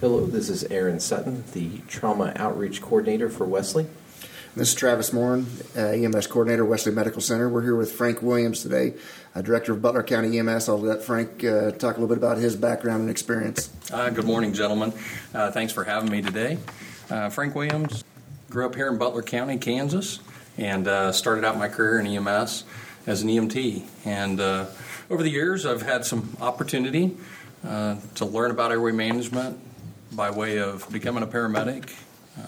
Hello, this is Aaron Sutton, the Trauma Outreach Coordinator for Wesley. This is Travis Morin, uh, EMS Coordinator, Wesley Medical Center. We're here with Frank Williams today, uh, Director of Butler County EMS. I'll let Frank uh, talk a little bit about his background and experience. Uh, good morning, gentlemen. Uh, thanks for having me today. Uh, Frank Williams, grew up here in Butler County, Kansas, and started out my career in EMS as an EMT. And over the years, I've had some opportunity to learn about airway management, by way of becoming a paramedic,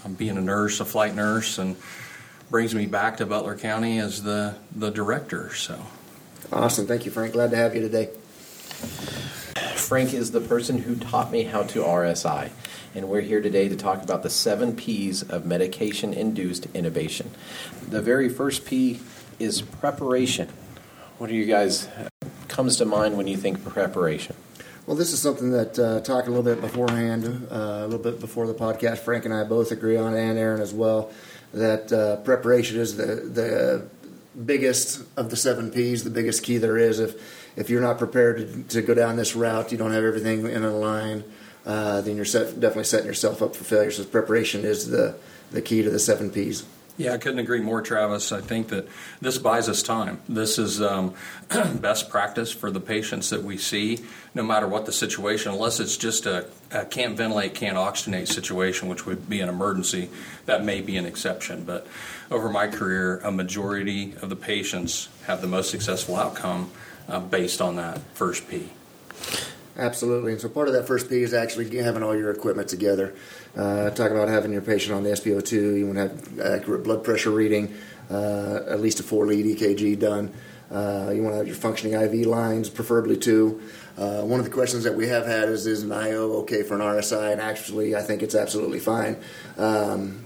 um, being a nurse, a flight nurse, and brings me back to Butler County as the, the director. So, awesome. Thank you, Frank. Glad to have you today. Frank is the person who taught me how to RSI, and we're here today to talk about the seven P's of medication induced intubation. The very first P is preparation. What do you guys comes to mind when you think preparation? Well, this is something that uh, talked a little bit beforehand, uh, a little bit before the podcast. Frank and I both agree on, and Aaron as well, that uh, preparation is the the biggest of the seven P's, the biggest key there is. If if you're not prepared to, to go down this route, you don't have everything in a line, uh, then you're set, definitely setting yourself up for failure. So preparation is the the key to the seven P's. Yeah, I couldn't agree more, Travis. I think that this buys us time. This is um, best practice for the patients that we see, no matter what the situation, unless it's just a, a, can't ventilate, can't oxygenate situation, which would be an emergency. That may be an exception. But over my career, a majority of the patients have the most successful outcome uh, based on that first P. Absolutely. And so part of that first P is actually having all your equipment together. Uh, talk about having your patient on the SpO2. You want to have accurate blood pressure reading, uh, at least a four lead EKG done. Uh, you want to have your functioning IV lines, preferably two. Uh, one of the questions that we have had is Is an IO okay for an RSI? And actually, I think it's absolutely fine. Um,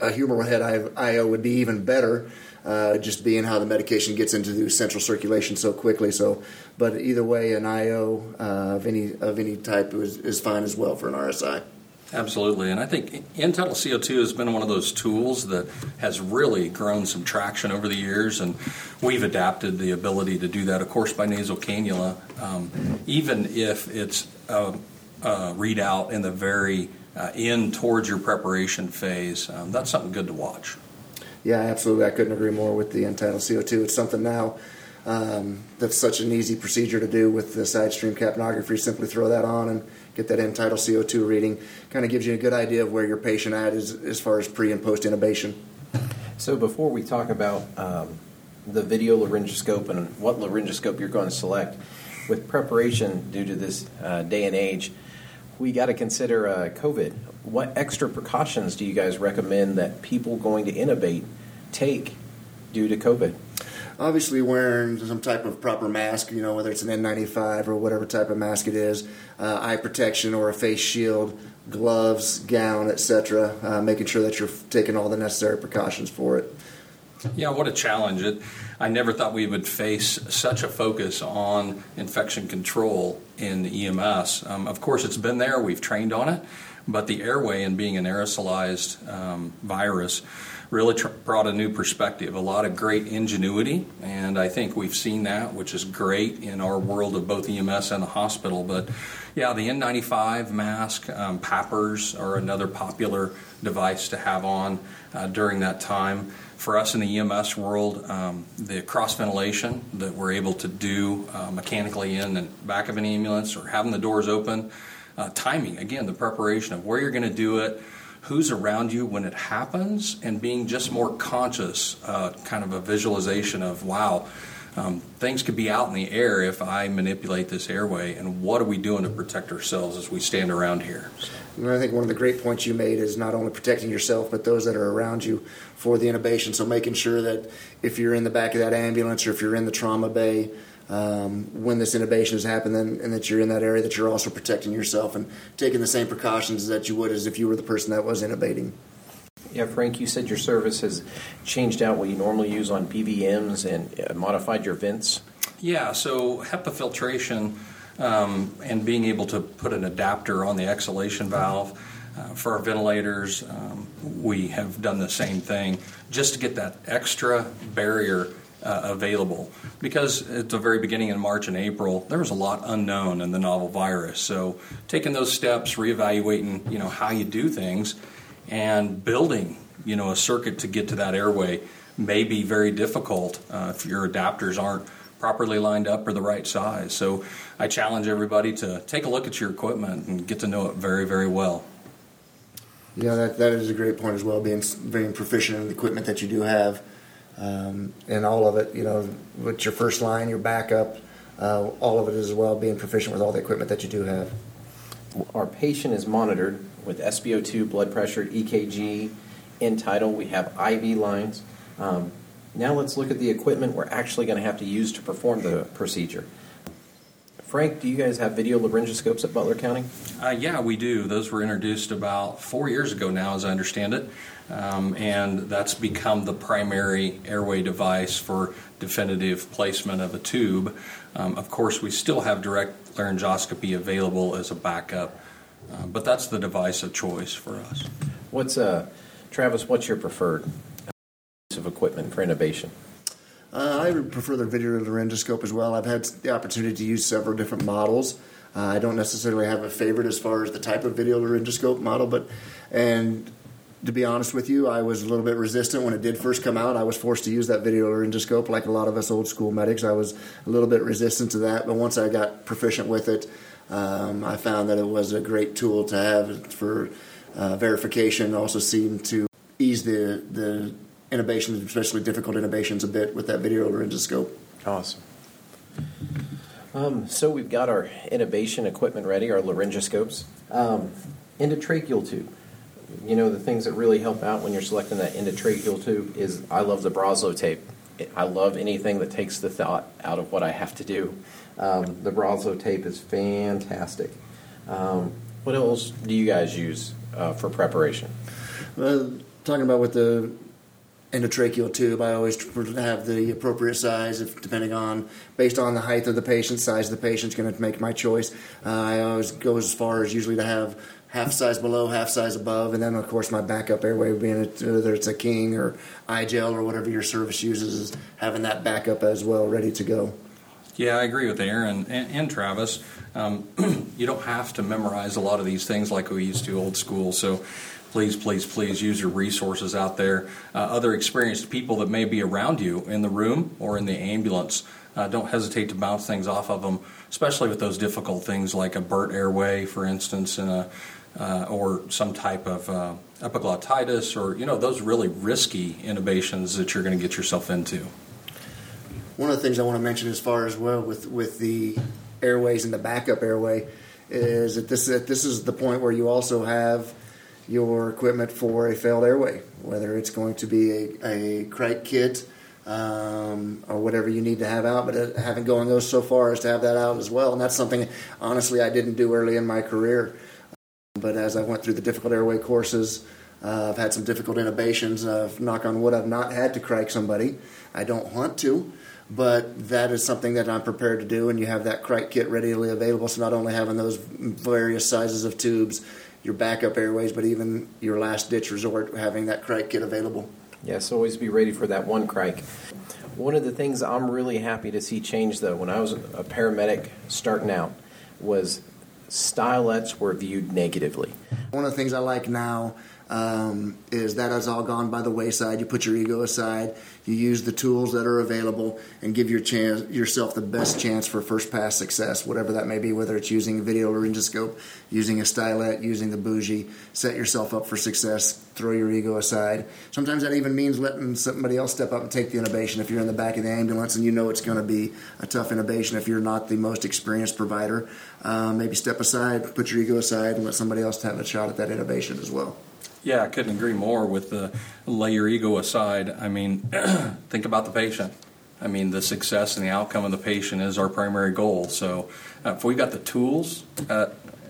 a humeral head IO would be even better uh, just being how the medication gets into the central circulation so quickly. So, but either way, an IO uh, of any of any type is, is fine as well for an RSI. Absolutely, and I think end-tidal CO2 has been one of those tools that has really grown some traction over the years, and we've adapted the ability to do that, of course, by nasal cannula, um, even if it's a, a, readout in the very uh, end towards your preparation phase. Um, that's something good to watch. Yeah, absolutely. I couldn't agree more with the end-tidal CO2. It's something now um, that's such an easy procedure to do with the side stream capnography. Simply throw that on and get that end-tidal CO2 reading. Kind of gives you a good idea of where your patient at is as far as pre and post intubation. So before we talk about um, the video laryngoscope and what laryngoscope you're going to select, with preparation due to this uh, day and age, we got to consider uh, COVID. What extra precautions do you guys recommend that people going to intubate take due to COVID? Obviously, wearing some type of proper mask, you know, whether it's an N95 or whatever type of mask it is, uh, eye protection or a face shield, gloves, gown, etc. Uh, making sure that you're taking all the necessary precautions for it. Yeah, what a challenge. It, I never thought we would face such a focus on infection control in EMS. Um, of course, it's been there, we've trained on it, but the airway and being an aerosolized um, virus really tr- brought a new perspective, a lot of great ingenuity, and I think we've seen that, which is great in our world of both EMS and the hospital. But yeah, the N95 mask, um, PAPRs are another popular device to have on uh, during that time for us in the EMS world, um, the cross ventilation that we're able to do uh, mechanically in the back of an ambulance or having the doors open, uh, timing, again, the preparation of where you're going to do it, who's around you when it happens, and being just more conscious, uh, kind of a visualization of, wow, um, things could be out in the air if I manipulate this airway, and what are we doing to protect ourselves as we stand around here? And I think one of the great points you made is not only protecting yourself, but those that are around you for the intubation. So making sure that if you're in the back of that ambulance or if you're in the trauma bay, um, when this intubation has happened, then, and that you're in that area, that you're also protecting yourself and taking the same precautions that you would as if you were the person that was intubating. Yeah, Frank, you said your service has changed out what you normally use on BVMs and uh, modified your vents. Yeah, so HEPA filtration um, and being able to put an adapter on the exhalation valve. Uh, for our ventilators, um, we have done the same thing just to get that extra barrier uh, available because at the very beginning in March and April there was a lot unknown in the novel virus. So taking those steps, reevaluating you know how you do things, and building you know a circuit to get to that airway may be very difficult uh, if your adapters aren't properly lined up or the right size. So I challenge everybody to take a look at your equipment and get to know it very very well. Yeah, that, that is a great point as well. Being being proficient in the equipment that you do have, um, and all of it. You know, with your first line, your backup, uh, all of it as well. Being proficient with all the equipment that you do have. Our patient is monitored with SpO2, blood pressure, EKG, End-Tidal. We have IV lines. Um, now let's look at the equipment we're actually going to have to use to perform the procedure. Frank, do you guys have video laryngoscopes at Butler County? Uh, yeah, we do. Those were introduced about four years ago now, as I understand it. Um, and that's become the primary airway device for definitive placement of a tube. Um, of course, we still have direct laryngoscopy available as a backup, uh, but that's the device of choice for us. What's uh, Travis? What's your preferred piece of equipment for intubation? Uh, I prefer the video laryngoscope as well. I've had the opportunity to use several different models. Uh, I don't necessarily have a favorite as far as the type of video laryngoscope model, but and to be honest with you, I was a little bit resistant when it did first come out. I was forced to use that video laryngoscope, like a lot of us old school medics. I was a little bit resistant to that, but once I got proficient with it, um, I found that it was a great tool to have for uh, verification. Also, seemed to ease the the intubations, especially difficult intubations, a bit with that video laryngoscope. Awesome. Um, so we've got our intubation equipment ready, our laryngoscopes. Um, endotracheal tube. You know, the things that really help out when you're selecting that endotracheal tube is I love the Broselow tape. I love anything that takes the thought out of what I have to do. Um, the Broselow tape is fantastic. Um, what else do you guys use uh, for preparation? Uh, talking about with the endotracheal tube, I always have the appropriate size, if, depending on based on the height of the patient, size of the patient's going to make my choice. Uh, I always go as far as usually to have half size below, half size above, and then of course my backup airway being whether it's a King or iGel or whatever your service uses, is having that backup as well ready to go. Yeah, I agree with Aaron and, and Travis. Um, you don't have to memorize a lot of these things like we used to old school. So please, please, please use your resources out there. Uh, other experienced people that may be around you in the room or in the ambulance. Uh, don't hesitate to bounce things off of them, especially with those difficult things like a burnt airway, for instance, and a, uh, or some type of uh, epiglottitis, or you know those really risky intubations that you're going to get yourself into. One of the things I want to mention as far as well with with the airways and the backup airway is that this that this is the point where you also have your equipment for a failed airway, whether it's going to be a, a cric kit um, or whatever you need to have out. But I haven't gone those so far as to have that out as well, and that's something honestly I didn't do early in my career. But as I went through the difficult airway courses, uh, I've had some difficult intubations. Uh, knock on wood, I've not had to cric somebody. I don't want to, but that is something that I'm prepared to do. And you have that cric kit readily available. So not only having those various sizes of tubes, your backup airways, but even your last ditch resort, having that cric kit available. Yes, always be ready for that one cric. One of the things I'm really happy to see change, though, when I was a paramedic starting out, was stylets were viewed negatively. One of the things I like now um, is that has all gone by the wayside. You put your ego aside. You use the tools that are available and give your chance, yourself the best chance for first pass success, whatever that may be. Whether it's using a video laryngoscope, using a stylet, using the bougie, set yourself up for success. Throw your ego aside. Sometimes that even means letting somebody else step up and take the intubation. If you're in the back of the ambulance and you know it's going to be a tough intubation, if you're not the most experienced provider, uh, maybe step aside, put your ego aside, and let somebody else have a shot at that intubation as well. Yeah, I couldn't agree more with the lay your ego aside. I mean, think about the patient. I mean, the success and the outcome of the patient is our primary goal. So, uh, if we got the tools uh,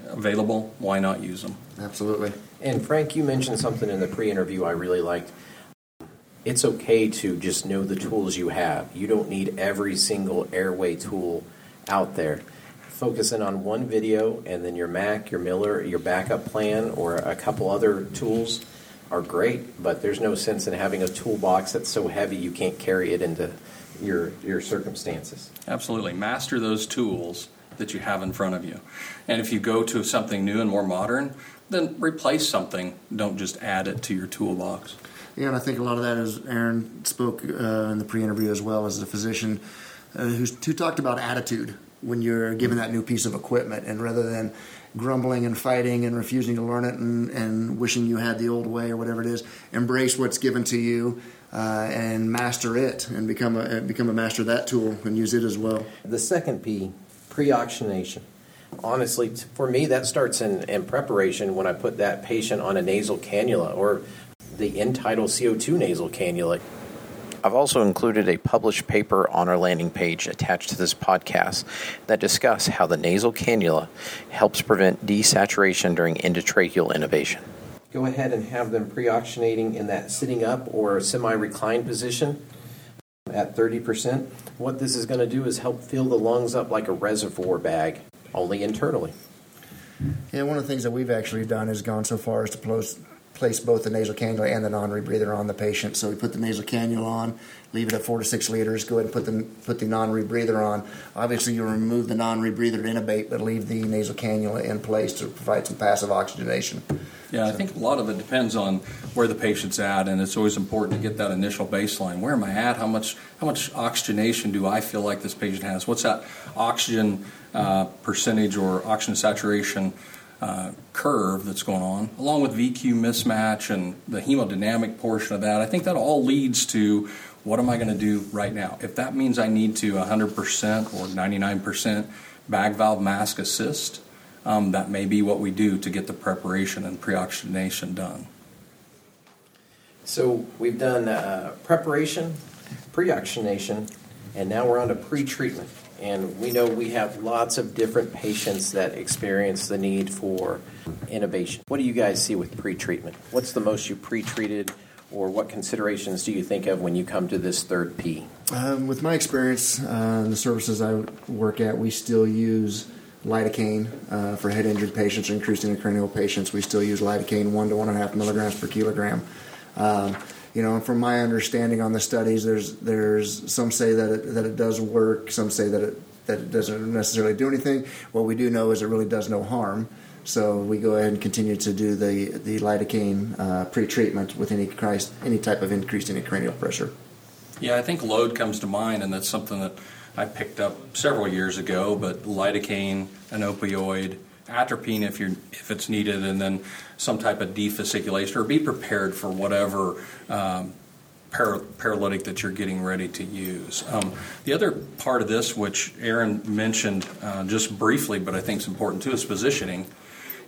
available, why not use them? Absolutely. And Frank, you mentioned something in the pre-interview I really liked. It's okay to just know the tools you have. You don't need every single airway tool out there focusing on one video and then your Mac, your Miller, your backup plan, or a couple other tools are great, but there's no sense in having a toolbox that's so heavy you can't carry it into your your circumstances. Absolutely. Master those tools that you have in front of you. And if you go to something new and more modern, then replace something. Don't just add it to your toolbox. Yeah, and I think a lot of that is Aaron spoke uh, in the pre-interview as well as a physician uh, who's, who talked about attitude when you're given that new piece of equipment, and rather than grumbling and fighting and refusing to learn it and, and wishing you had the old way or whatever it is, embrace what's given to you uh, and master it and become a become a master of that tool and use it as well. The second P, pre-oxygenation. Honestly, for me, that starts in, in preparation when I put that patient on a nasal cannula or the end-tidal CO2 nasal cannula. I've also included a published paper on our landing page attached to this podcast that discuss how the nasal cannula helps prevent desaturation during endotracheal intubation. Go ahead and have them pre-oxygenating in that sitting up or semi-reclined position at 30%. What this is going to do is help fill the lungs up like a reservoir bag, only internally. Yeah, one of the things that we've actually done is gone so far as to place, place both the nasal cannula and the non-rebreather on the patient. So we put the nasal cannula on, leave it at four to six liters. Go ahead and put the put the non-rebreather on. Obviously, you remove the non-rebreather to intubate, but leave the nasal cannula in place to provide some passive oxygenation. Yeah, I think a lot of it depends on where the patient's at, and it's always important to get that initial baseline. Where am I at? How much how much oxygenation do I feel like this patient has? What's that oxygen uh, percentage or oxygen saturation uh, curve that's going on, along with VQ mismatch and the hemodynamic portion of that? I think that all leads to what am I going to do right now? If that means I need to 100% or 99% bag valve mask assist um, that may be what we do to get the preparation and pre-oxygenation done. So we've done uh, preparation, pre-oxygenation, and now we're on to pre-treatment. And we know we have lots of different patients that experience the need for intubation. What do you guys see with pre-treatment? What's the most you pre-treated, or what considerations do you think of when you come to this third P? Um, with my experience uh, the services I work at, we still use lidocaine uh, for head injured patients or increased intracranial patients. We still use lidocaine one to one and a half milligrams per kilogram. Um, you know, from my understanding on the studies, there's there's some say that it, that it does work, some say that it that it doesn't necessarily do anything. What we do know is it really does no harm. So we go ahead and continue to do the the lidocaine uh, pre-treatment with any Christ, any type of increased intracranial pressure. Yeah, I think load comes to mind, and that's something that I picked up several years ago. But lidocaine, an opioid, atropine if you're if it's needed, and then some type of defasciculation, or be prepared for whatever. Um, para- paralytic that you're getting ready to use. Um, the other part of this, which Aaron mentioned uh, just briefly, but I think is important too, is positioning.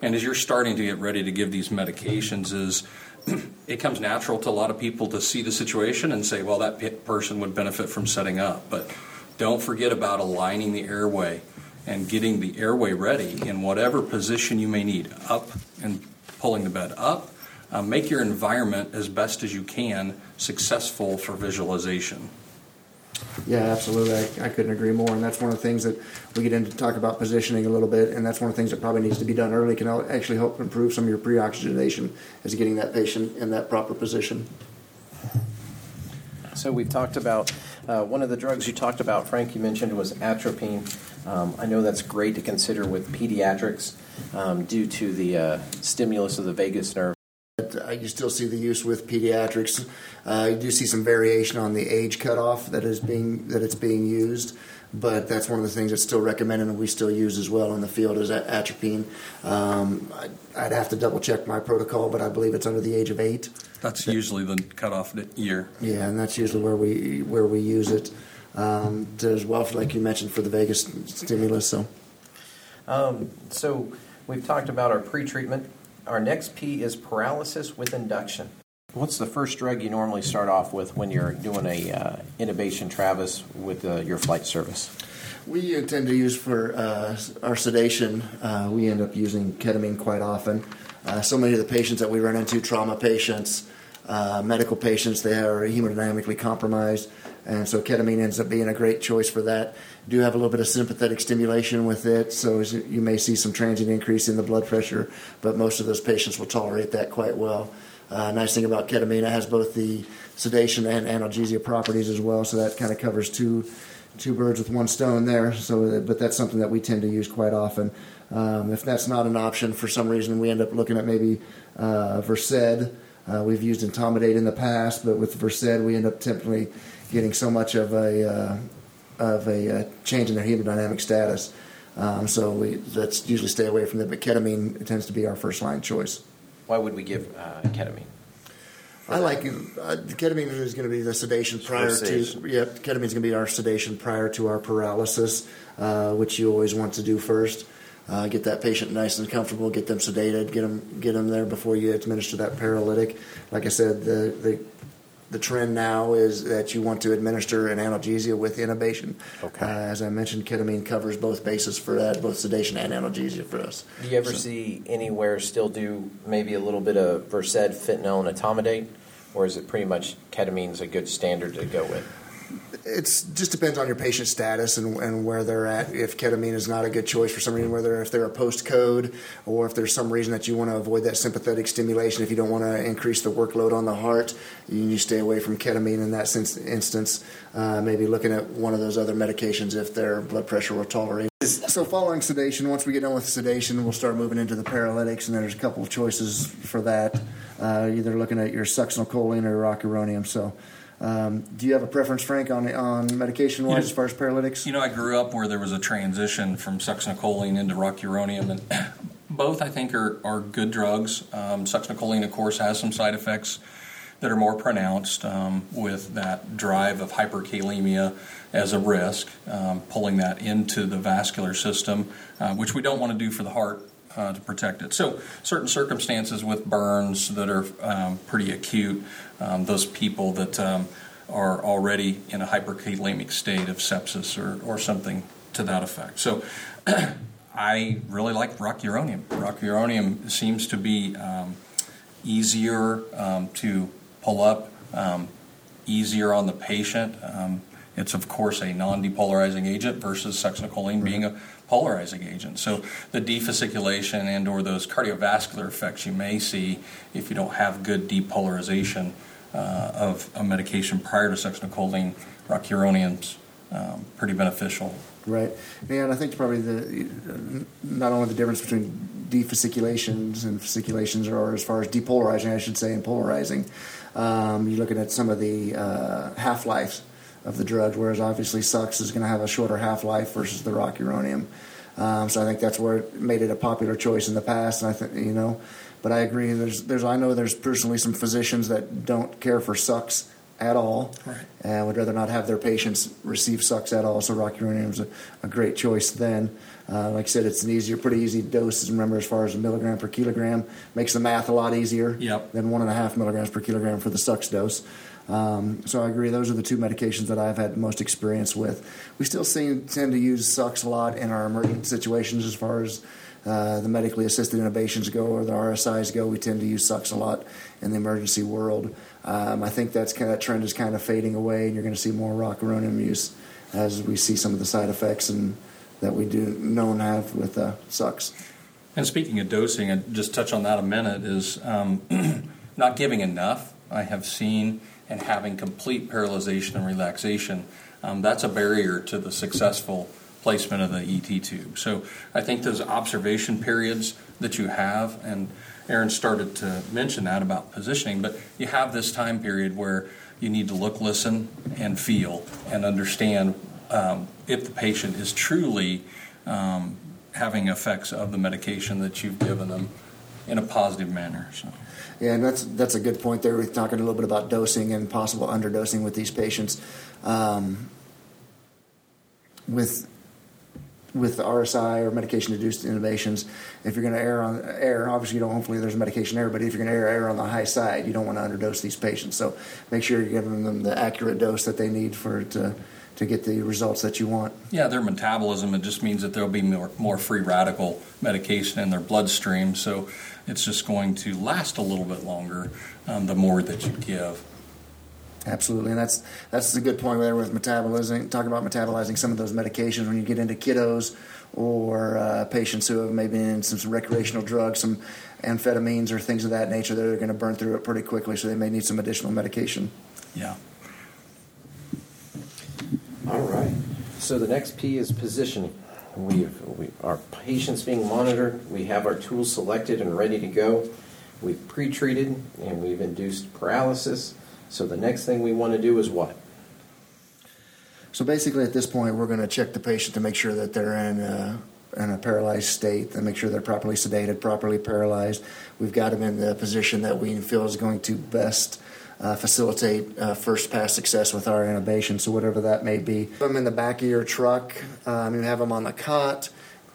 And as you're starting to get ready to give these medications, is it comes natural to a lot of people to see the situation and say, well, that person would benefit from setting up. But don't forget about aligning the airway and getting the airway ready in whatever position you may need, up and pulling the bed up. Uh, make your environment as best as you can successful for visualization. Yeah, absolutely. I, I, couldn't agree more. And that's one of the things that we get into talk about positioning a little bit. And that's one of the things that probably needs to be done early. Can actually help improve some of your pre-oxygenation is getting that patient in that proper position. So we've talked about uh, one of the drugs you talked about, Frank, you mentioned was atropine. Um, I know that's great to consider with pediatrics um, due to the uh, stimulus of the vagus nerve. Uh, you still see the use with pediatrics. Uh, you do see some variation on the age cutoff that is being that it's being used, but that's one of the things that's still recommended and we still use as well in the field is atropine. Um, I'd have to double check my protocol, but I believe it's under the age of eight. That's usually the cutoff year. Yeah, and that's usually where we where we use it um, as well, for, like you mentioned, for the vagus stimulus. So, um, so we've talked about our pre-treatment. Our next P is paralysis with induction. What's the first drug you normally start off with when you're doing a uh, intubation Travis with uh, your flight service? We tend to use for uh, our sedation. Uh, we end up using ketamine quite often. Uh, so many of the patients that we run into, trauma patients, uh, medical patients, they are hemodynamically compromised, and so ketamine ends up being a great choice for that. Do have a little bit of sympathetic stimulation with it, so you may see some transient increase in the blood pressure, but most of those patients will tolerate that quite well. Uh, nice thing about ketamine, it has both the sedation and analgesia properties as well, so that kind of covers two two birds with one stone there. So, but that's something that we tend to use quite often. Um, if that's not an option for some reason, we end up looking at maybe uh, Versed. Uh, we've used Etomidate in the past, but with Versed, we end up typically getting so much of a uh, of a uh, change in their hemodynamic status. Um, so we let's usually stay away from that. But ketamine tends to be our first line choice. Why would we give uh, ketamine? I like uh, ketamine is going to be the sedation prior Sedation. to. Yeah, ketamine is going to be our sedation prior to our paralysis, uh, which you always want to do first. Uh, get that patient nice and comfortable, get them sedated, get them get them there before you administer that paralytic. Like I said, the the the trend now is that you want to administer an analgesia with intubation. Okay. Uh, as I mentioned, ketamine covers both bases for that, both sedation and analgesia for us. Do you ever So- see anywhere still do maybe a little bit of Versed, fentanyl, and etomidate? Or is it pretty much ketamine's a good standard to go with? It's just depends on your patient status and, and where they're at. If ketamine is not a good choice for some reason, whether if they're a post code or if there's some reason that you want to avoid that sympathetic stimulation, if you don't want to increase the workload on the heart, you, you stay away from ketamine in that sense, instance. Uh, maybe looking at one of those other medications if their blood pressure will tolerate. So, following sedation, once we get done with sedation, we'll start moving into the paralytics, and there's a couple of choices for that. Uh, either looking at your succinylcholine or rocuronium. So, um, do you have a preference, Frank, on on medication wise Yeah. as far as paralytics? You know, I grew up where there was a transition from succinylcholine into rocuronium, and both I think are, are good drugs. Um, succinylcholine, of course, has some side effects that are more pronounced um, with that drive of hyperkalemia as a risk, um, pulling that into the vascular system, uh, which we don't want to do for the heart. Uh, to protect it. So, certain circumstances with burns that are um, pretty acute, um, those people that um, are already in a hyperkalemic state of sepsis or, or something to that effect. So I really like rocuronium. Rocuronium seems to be um, easier um, to pull up, um, easier on the patient. Um, it's of course a non-depolarizing agent versus succinylcholine being a polarizing agent. So the defasciculation and or those cardiovascular effects you may see if you don't have good depolarization uh, of a medication prior to succinylcholine, rocuronium's um, pretty beneficial. Right. And I think probably the not only the difference between defasciculations and fasciculations, or as far as depolarizing, I should say, and polarizing. Um, you're looking at some of the uh, half lives of the drugs, whereas obviously Sux is going to have a shorter half life versus the rocuronium. Um, so I think that's where it made it a popular choice in the past, and I think you know. But I agree. There's, there's, I know there's personally some physicians that don't care for Sux at all, Right. and would rather not have their patients receive Sux at all. So rocuronium is a, a great choice then. Uh, like I said, it's an easier, pretty easy dose. Remember, as far as a milligram per kilogram, makes the math a lot easier Yep. than one and a half milligrams per kilogram for the Sux dose. Um, so I agree. Those are the two medications that I've had most experience with. We still seem, tend to use Sux a lot in our emergent situations as far as uh, the medically assisted intubations go or the RSIs go. We tend to use Sux a lot in the emergency world. Um, I think that's kind of, that trend is kind of fading away, and you're going to see more rocuronium use as we see some of the side effects and that we do known have with uh, Sux. And speaking of dosing, and just touch on that a minute, is um, not giving enough. I have seen and having complete paralyzation and relaxation. Um, that's a barrier to the successful placement of the ET tube. So I think those observation periods that you have, and Aaron started to mention that about positioning, but you have this time period where you need to look, listen, and feel and understand um, if the patient is truly um, having effects of the medication that you've given them in a positive manner. So. Yeah, and that's that's a good point there. We're talking a little bit about dosing and possible underdosing with these patients. Um, with with RSI or medication-induced intubations, if you're going to err on error, obviously you don't. Hopefully, there's medication error, but if you're going to err, err on the high side, you don't want to underdose these patients. So make sure you're giving them the accurate dose that they need for it to to get the results that you want. Yeah, their metabolism, it just means that there'll be more, more free radical medication in their bloodstream. So it's just going to last a little bit longer um, the more that you give. Absolutely, and that's that's a good point there with metabolizing. Talking about metabolizing some of those medications when you get into kiddos or uh, patients who have maybe in some, some recreational drugs, some amphetamines or things of that nature that are going to burn through it pretty quickly, so they may need some additional medication. Yeah. All right. So the next P is positioning. We've, we, our patients being monitored. We have our tools selected and ready to go. We've pre-treated and we've induced paralysis. So the next thing we want to do is what? So basically, at this point, we're going to check the patient to make sure that they're in a, in a paralyzed state, and make sure they're properly sedated, properly paralyzed. We've got them in the position that we feel is going to best uh, facilitate uh, first pass success with our intubation. So whatever that may be, Put them in the back of your truck. Um, you have them on the cot.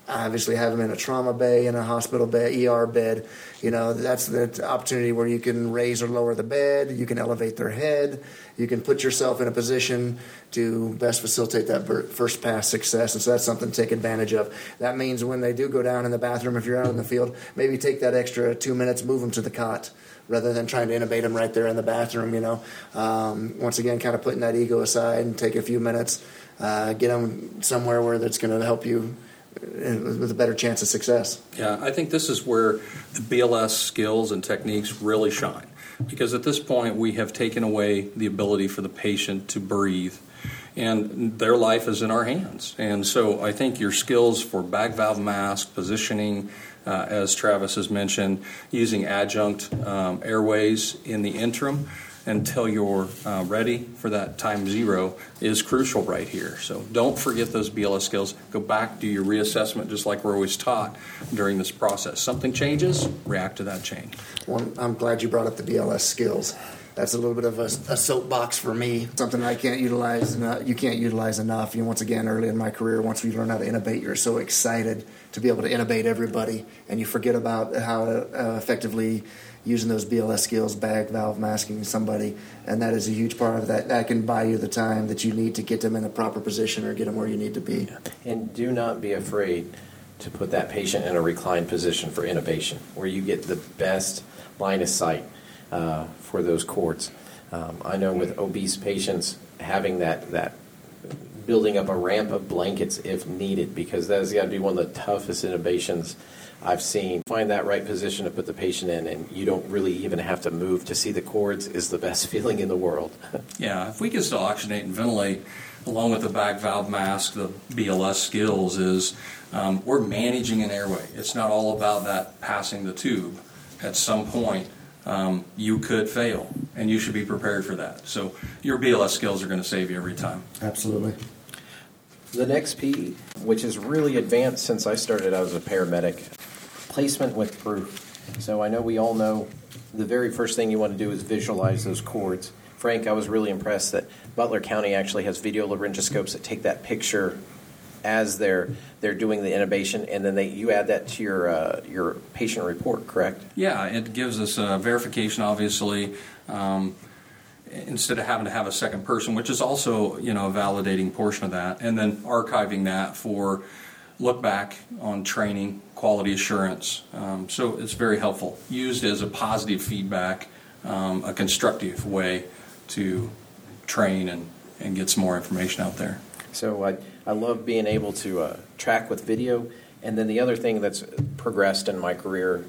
Obviously, have them in a trauma bay, in a hospital bed, ER bed. You know, that's the opportunity where you can raise or lower the bed. You can elevate their head. You can put yourself in a position to best facilitate that first pass success. And so that's something to take advantage of. That means when they do go down in the bathroom, if you're out in the field, maybe take that extra two minutes, move them to the cot rather than trying to intubate them right there in the bathroom. You know, um, once again, kind of putting that ego aside and take a few minutes, uh, get them somewhere where that's going to help you uh, with a better chance of success. Yeah, I think this is where the BLS skills and techniques really shine. Because at this point, we have taken away the ability for the patient to breathe, and their life is in our hands. And so I think your skills for bag valve mask, positioning, uh, as Travis has mentioned, using adjunct um, airways in the interim until you're uh, ready for that time zero is crucial right here. So don't forget those BLS skills. Go back, do your reassessment just like we're always taught during this process. Something changes, react to that change. Well, I'm glad you brought up the BLS skills that's a little bit of a, a, soapbox for me. Something I can't utilize. Enough, you can't utilize enough. You know, once again, early in my career, once we learn how to intubate, you're so excited to be able to intubate everybody, and you forget about how uh, effectively using those BLS skills, bag valve masking somebody, and that is a huge part of that. That can buy you the time that you need to get them in a proper position or get them where you need to be. And do not be afraid to put that patient in a reclined position for intubation, where you get the best line of sight uh, for those cords. Um, I know with obese patients having that that building up a ramp of blankets if needed because that has got to be one of the toughest intubations I've seen. Find that right position to put the patient in, and you don't really even have to move to see the cords is the best feeling in the world. yeah, if we can still oxygenate and ventilate along with the bag valve mask, the BLS skills is um, we're managing an airway. It's not all about that passing the tube. At some point, um, you could fail, and you should be prepared for that. So your BLS skills are going to save you every time. Absolutely. The next P, which is really advanced since I started out as a paramedic, placement with proof. So I know we all know the very first thing you want to do is visualize those cords. Frank, I was really impressed that Butler County actually has video laryngoscopes that take that picture as they're they're doing the intubation, and then they you add that to your uh, your patient report, correct? Yeah, it gives us a verification, obviously. Um, instead of having to have a second person, which is also you know a validating portion of that, and then archiving that for look back on training, quality assurance. Um, so it's very helpful, used as a positive feedback, um, a constructive way to train and, and get some more information out there. So I, I love being able to uh, track with video. And then the other thing that's progressed in my career,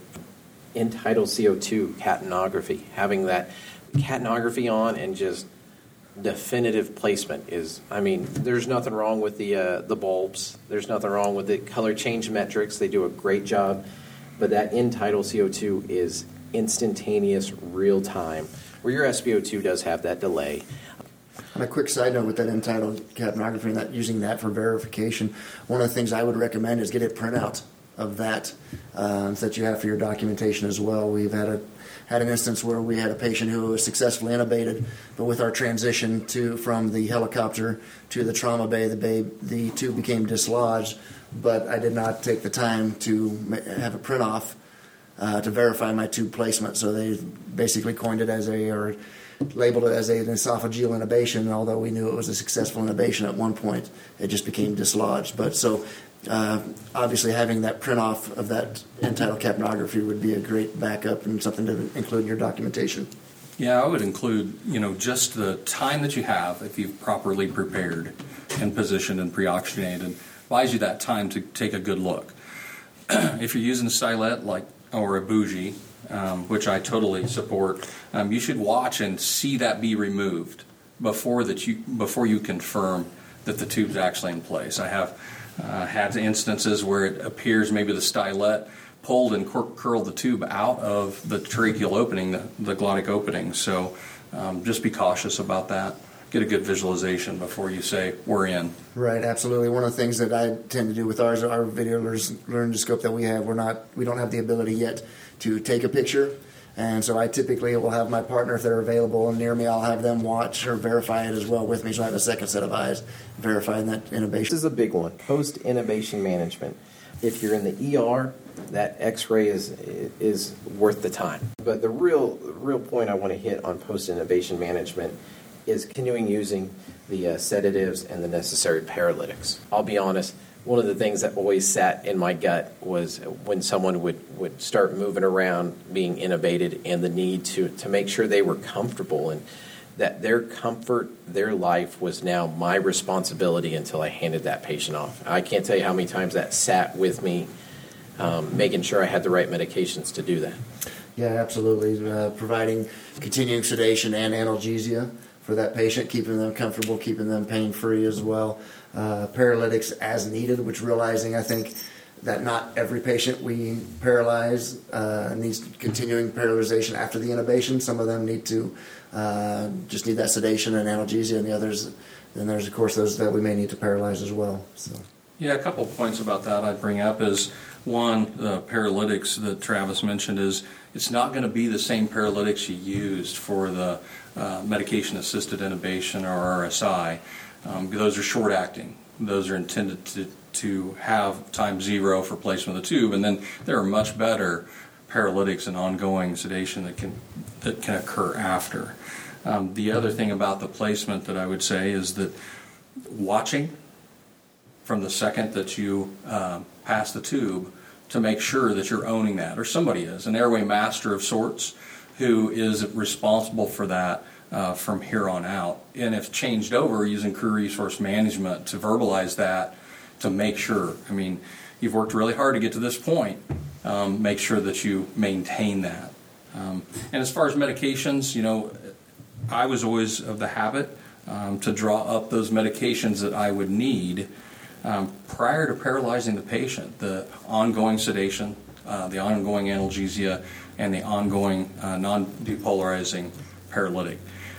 end-tidal CO2 capnography, having that capnography on and just definitive placement is I mean there's nothing wrong with the uh, the bulbs. There's nothing wrong with the color change metrics. They do a great job. But that end-tidal CO2 is instantaneous real time where your SpO2 does have that delay on a quick side note with that end-tidal capnography and that using that for verification, one of the things I would recommend is get a printout of that uh, that you have for your documentation as well. We've had a had an instance where we had a patient who was successfully intubated, but with our transition to from the helicopter to the trauma bay, the bay the tube became dislodged. But I did not take the time to have a print off uh, to verify my tube placement. So they basically coined it as a or labeled it as an esophageal intubation, although we knew it was a successful intubation at one point, it just became dislodged. But so uh, obviously having that print off of that end-tidal capnography would be a great backup and something to include in your documentation. Yeah, I would include, you know, just the time that you have if you've properly prepared and positioned and pre-oxygenated buys you that time to take a good look. if you're using a stylet like or a bougie, um, which I totally support, um, you should watch and see that be removed before that you before you confirm that the tube's actually in place. I have uh, had instances where it appears maybe the stylet pulled and cur- curled the tube out of the tracheal opening, the, the glottic opening. So um, just be cautious about that. Get a good visualization before you say we're in. Right, absolutely. One of the things that I tend to do with ours, our video laryngoscope that we have, we're not, we don't have the ability yet to take a picture. And so I typically will have my partner, if they're available and near me, I'll have them watch or verify it as well with me. So I have a second set of eyes verifying that intubation. This is a big one post intubation management. If you're in the ER, that X-ray is is worth the time. But the real real point I want to hit on post intubation management is continuing using the uh, sedatives and the necessary paralytics. I'll be honest one of the things that always sat in my gut was when someone would, would start moving around, being intubated, and the need to, to make sure they were comfortable and that their comfort, their life was now my responsibility until I handed that patient off. I can't tell you how many times that sat with me, um, making sure I had the right medications to do that. Yeah, absolutely. Uh, providing continuing sedation and analgesia for that patient, keeping them comfortable, keeping them pain free as well uh, paralytics as needed, which realizing I think that not every patient we paralyze uh, needs continuing paralyzation after the intubation. Some of them need to uh, just need that sedation and analgesia, and the others, then there's of course those that we may need to paralyze as well. So. Yeah, a couple points about that I'd bring up is one, the paralytics that Travis mentioned is it's not going to be the same paralytics you used for the uh, medication assisted intubation or RSI. Um, those are short acting. Those are intended to, to have time zero for placement of the tube, and then there are much better paralytics and ongoing sedation that can that can occur after. Um, the other thing about the placement that I would say is that watching from the second that you uh, pass the tube to make sure that you're owning that, or somebody is, an airway master of sorts who is responsible for that uh, from here on out. And if changed over using crew resource management to verbalize that to make sure, I mean, you've worked really hard to get to this point, um, make sure that you maintain that. Um, and as far as medications, you know, I was always of the habit um, to draw up those medications that I would need um, prior to paralyzing the patient, the ongoing sedation, uh, the ongoing analgesia, and the ongoing uh, non depolarizing paralytic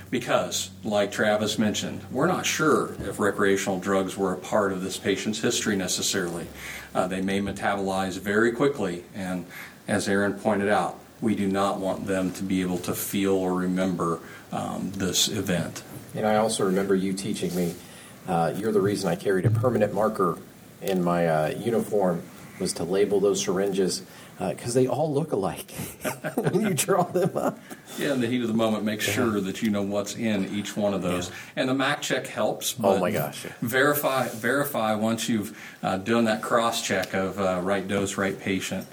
because, like Travis mentioned, we're not sure if recreational drugs were a part of this patient's history necessarily. Uh, they may metabolize very quickly, and as Aaron pointed out, we do not want them to be able to feel or remember um, this event. And I also remember you teaching me. Uh, you're the reason I carried a permanent marker in my uh, uniform was to label those syringes because uh, they all look alike when you draw them up. Yeah, in the heat of the moment, make sure that you know what's in each one of those. Yeah. And the Mac check helps. oh my gosh! Yeah. Verify, verify once you've uh, done that cross check of uh, right dose, right patient,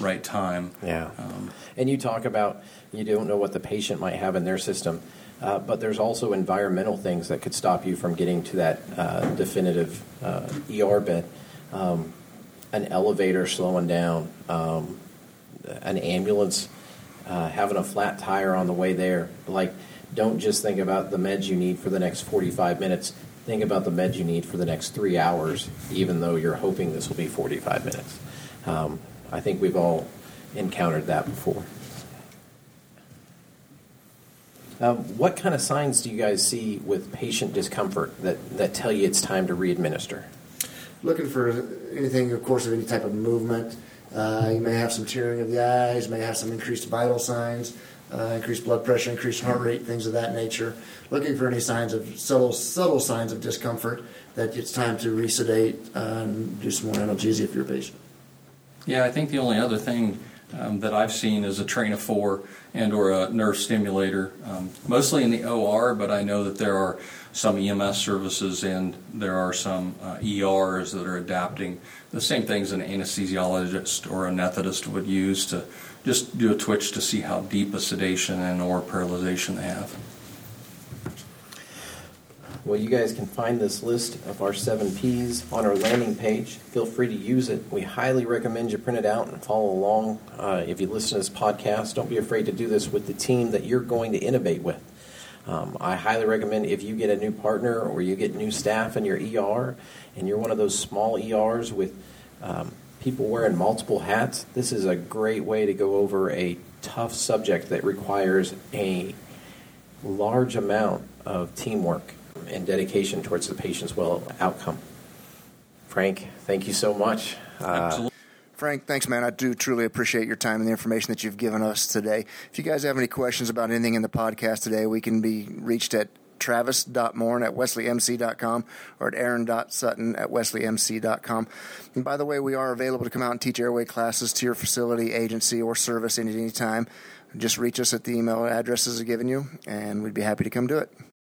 right time. Yeah. Um, and you talk about you don't know what the patient might have in their system. Uh, but there's also environmental things that could stop you from getting to that uh, definitive uh, ER bed. Um, an elevator slowing down, um, an ambulance uh, having a flat tire on the way there. Like, don't just think about the meds you need for the next 45 minutes. Think about the meds you need for the next three hours, even though you're hoping this will be 45 minutes. Um, I think we've all encountered that before. Uh, what kind of signs do you guys see with patient discomfort that, that tell you it's time to readminister? Looking for anything, of course, of any type of movement. Uh, you may have some tearing of the eyes, may have some increased vital signs, uh, increased blood pressure, increased heart rate, things of that nature. Looking for any signs of subtle, subtle signs of discomfort that it's time to resedate uh, and do some more analgesia for your patient. Yeah, I think the only other thing um, that I've seen is a train of four and or a nerve stimulator, um, mostly in the OR, but I know that there are some EMS services and there are some uh, ERs that are adapting the same things an anesthesiologist or anesthetist would use to just do a twitch to see how deep a sedation and or paralyzation they have. Well, you guys can find this list of our seven Ps on our landing page. Feel free to use it. We highly recommend you print it out and follow along. Uh, if you listen to this podcast, don't be afraid to do this with the team that you're going to intubate with. Um, I highly recommend if you get a new partner or you get new staff in your ER and you're one of those small ERs with um, people wearing multiple hats, this is a great way to go over a tough subject that requires a large amount of teamwork and dedication towards the patient's well outcome. Frank, thank you so much. Uh, Absolutely. Frank, thanks, man. I do truly appreciate your time and the information that you've given us today. If you guys have any questions about anything in the podcast today, we can be reached at travis.morn at wesleymc.com or at aaron.sutton at wesleymc.com. And by the way, we are available to come out and teach airway classes to your facility, agency, or service at any time. Just reach us at the email addresses I've given you, and we'd be happy to come do it.